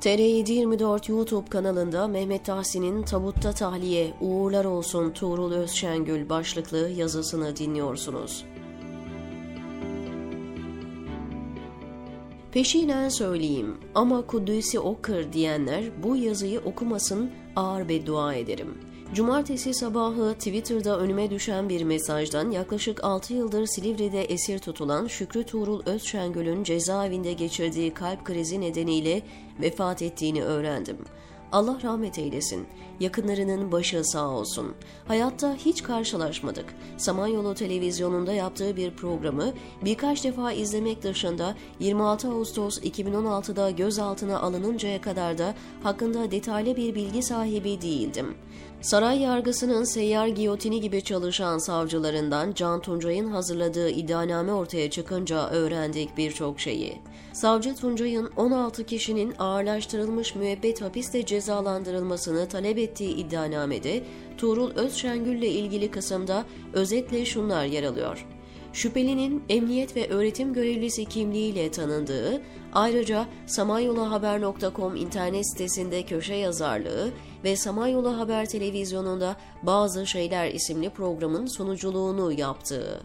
TR724 YouTube kanalında Mehmet Tahsin'in Tabutta Tahliye Uğurlar Olsun Tuğrul Özşengül başlıklı yazısını dinliyorsunuz. Peşinen söyleyeyim ama Kudüs'ü okur diyenler bu yazıyı okumasın ağır beddua ederim. Cumartesi sabahı Twitter'da önüme düşen bir mesajdan yaklaşık 6 yıldır Silivri'de esir tutulan Şükrü Tuğrul Özşengül'ün cezaevinde geçirdiği kalp krizi nedeniyle vefat ettiğini öğrendim. Allah rahmet eylesin. Yakınlarının başı sağ olsun. Hayatta hiç karşılaşmadık. Samanyolu televizyonunda yaptığı bir programı birkaç defa izlemek dışında 26 Ağustos 2016'da gözaltına alınıncaya kadar da hakkında detaylı bir bilgi sahibi değildim. Saray yargısının seyyar giyotini gibi çalışan savcılarından Can Tuncay'ın hazırladığı iddianame ortaya çıkınca öğrendik birçok şeyi. Savcı Tuncay'ın 16 kişinin ağırlaştırılmış müebbet hapiste cezalandırılmasını talep ettiği iddianamede Tuğrul Özşengül ile ilgili kısımda özetle şunlar yer alıyor. Şüphelinin emniyet ve öğretim görevlisi kimliğiyle tanındığı, ayrıca samanyoluhaber.com internet sitesinde köşe yazarlığı ve Samanyolu Haber Televizyonu'nda Bazı Şeyler isimli programın sunuculuğunu yaptığı.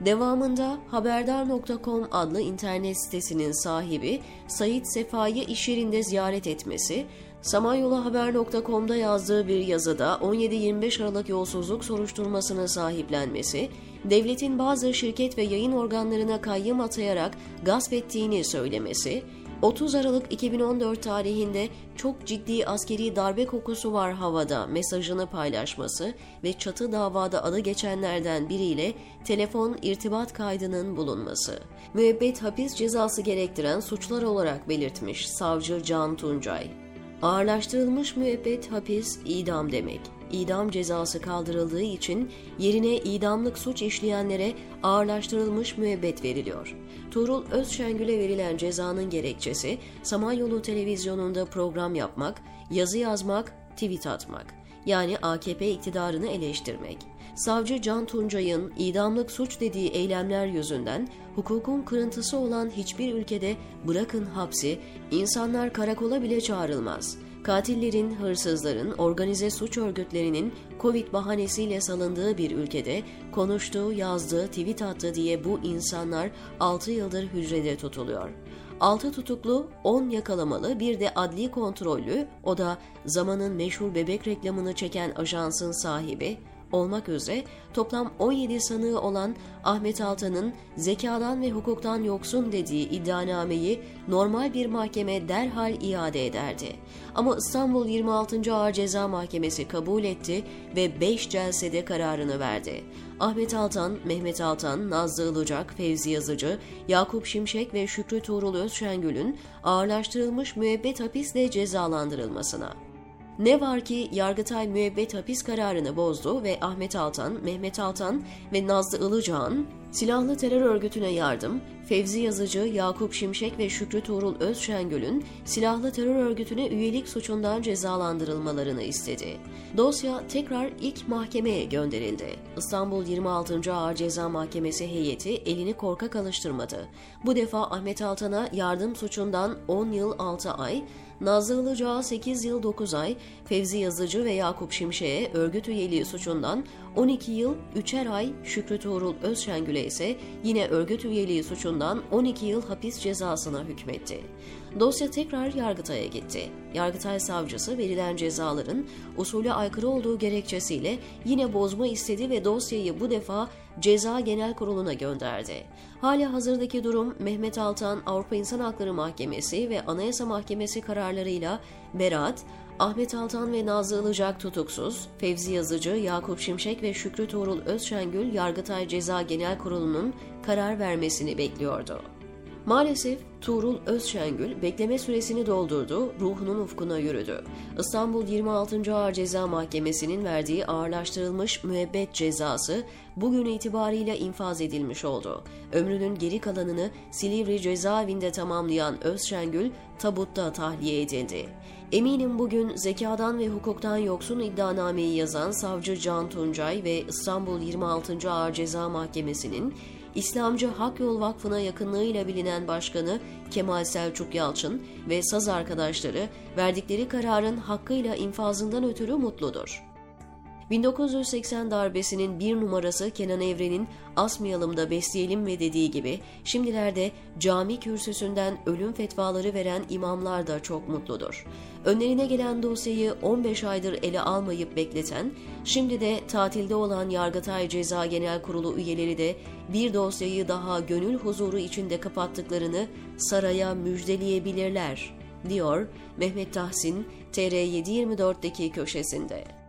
Devamında Haberdar.com adlı internet sitesinin sahibi Sait Sefa'yı iş yerinde ziyaret etmesi, Samanyoluhaber.com'da yazdığı bir yazıda 17-25 Aralık yolsuzluk soruşturmasını sahiplenmesi, devletin bazı şirket ve yayın organlarına kayyım atayarak gasp ettiğini söylemesi, 30 Aralık 2014 tarihinde çok ciddi askeri darbe kokusu var havada mesajını paylaşması ve çatı davada adı geçenlerden biriyle telefon irtibat kaydının bulunması. Müebbet hapis cezası gerektiren suçlar olarak belirtmiş savcı Can Tuncay. Ağırlaştırılmış müebbet hapis idam demek. İdam cezası kaldırıldığı için yerine idamlık suç işleyenlere ağırlaştırılmış müebbet veriliyor. Tuğrul Özşengül'e verilen cezanın gerekçesi Samanyolu televizyonunda program yapmak, yazı yazmak, tweet atmak. Yani AKP iktidarını eleştirmek. Savcı Can Tuncay'ın idamlık suç dediği eylemler yüzünden hukukun kırıntısı olan hiçbir ülkede bırakın hapsi, insanlar karakola bile çağrılmaz. Katillerin, hırsızların, organize suç örgütlerinin Covid bahanesiyle salındığı bir ülkede konuştuğu, yazdığı, tweet attı diye bu insanlar 6 yıldır hücrede tutuluyor. 6 tutuklu, 10 yakalamalı, bir de adli kontrollü, o da zamanın meşhur bebek reklamını çeken ajansın sahibi, olmak üzere toplam 17 sanığı olan Ahmet Altan'ın zekadan ve hukuktan yoksun dediği iddianameyi normal bir mahkeme derhal iade ederdi. Ama İstanbul 26. Ağır Ceza Mahkemesi kabul etti ve 5 celsede kararını verdi. Ahmet Altan, Mehmet Altan, Nazlı Ilıcak, Fevzi Yazıcı, Yakup Şimşek ve Şükrü Tuğrul Özşengül'ün ağırlaştırılmış müebbet hapisle cezalandırılmasına. Ne var ki Yargıtay müebbet hapis kararını bozdu ve Ahmet Altan, Mehmet Altan ve Nazlı Ilıcağ'ın silahlı terör örgütüne yardım, Fevzi Yazıcı, Yakup Şimşek ve Şükrü Tuğrul Özşengül'ün silahlı terör örgütüne üyelik suçundan cezalandırılmalarını istedi. Dosya tekrar ilk mahkemeye gönderildi. İstanbul 26. Ağır Ceza Mahkemesi heyeti elini korkak alıştırmadı. Bu defa Ahmet Altan'a yardım suçundan 10 yıl 6 ay, Nazlı Ilıcak'a 8 yıl 9 ay, Fevzi Yazıcı ve Yakup Şimşek'e örgüt üyeliği suçundan 12 yıl 3'er ay, Şükrü Tuğrul Özşengül'e ise yine örgüt üyeliği suçundan 12 yıl hapis cezasına hükmetti. Dosya tekrar Yargıtay'a gitti. Yargıtay savcısı verilen cezaların usulü aykırı olduğu gerekçesiyle yine bozma istedi ve dosyayı bu defa Ceza Genel Kurulu'na gönderdi. Hala hazırdaki durum Mehmet Altan Avrupa İnsan Hakları Mahkemesi ve Anayasa Mahkemesi kararlarıyla beraat, Ahmet Altan ve Nazlı Ilıcak tutuksuz, Fevzi Yazıcı, Yakup Şimşek ve Şükrü Tuğrul Özşengül Yargıtay Ceza Genel Kurulu'nun karar vermesini bekliyordu. Maalesef Tuğrul Özşengül bekleme süresini doldurdu, ruhunun ufkuna yürüdü. İstanbul 26. Ağır Ceza Mahkemesi'nin verdiği ağırlaştırılmış müebbet cezası bugün itibariyle infaz edilmiş oldu. Ömrünün geri kalanını Silivri cezaevinde tamamlayan Özşengül tabutta tahliye edildi. Eminim bugün zekadan ve hukuktan yoksun iddianameyi yazan savcı Can Tuncay ve İstanbul 26. Ağır Ceza Mahkemesi'nin İslamcı Hak Yol Vakfı'na yakınlığıyla bilinen başkanı Kemal Selçuk Yalçın ve saz arkadaşları verdikleri kararın hakkıyla infazından ötürü mutludur. 1980 darbesinin bir numarası Kenan Evren'in asmayalım da besleyelim mi dediği gibi şimdilerde cami kürsüsünden ölüm fetvaları veren imamlar da çok mutludur. Önlerine gelen dosyayı 15 aydır ele almayıp bekleten, şimdi de tatilde olan Yargıtay Ceza Genel Kurulu üyeleri de bir dosyayı daha gönül huzuru içinde kapattıklarını saraya müjdeleyebilirler, diyor Mehmet Tahsin TR724'deki köşesinde.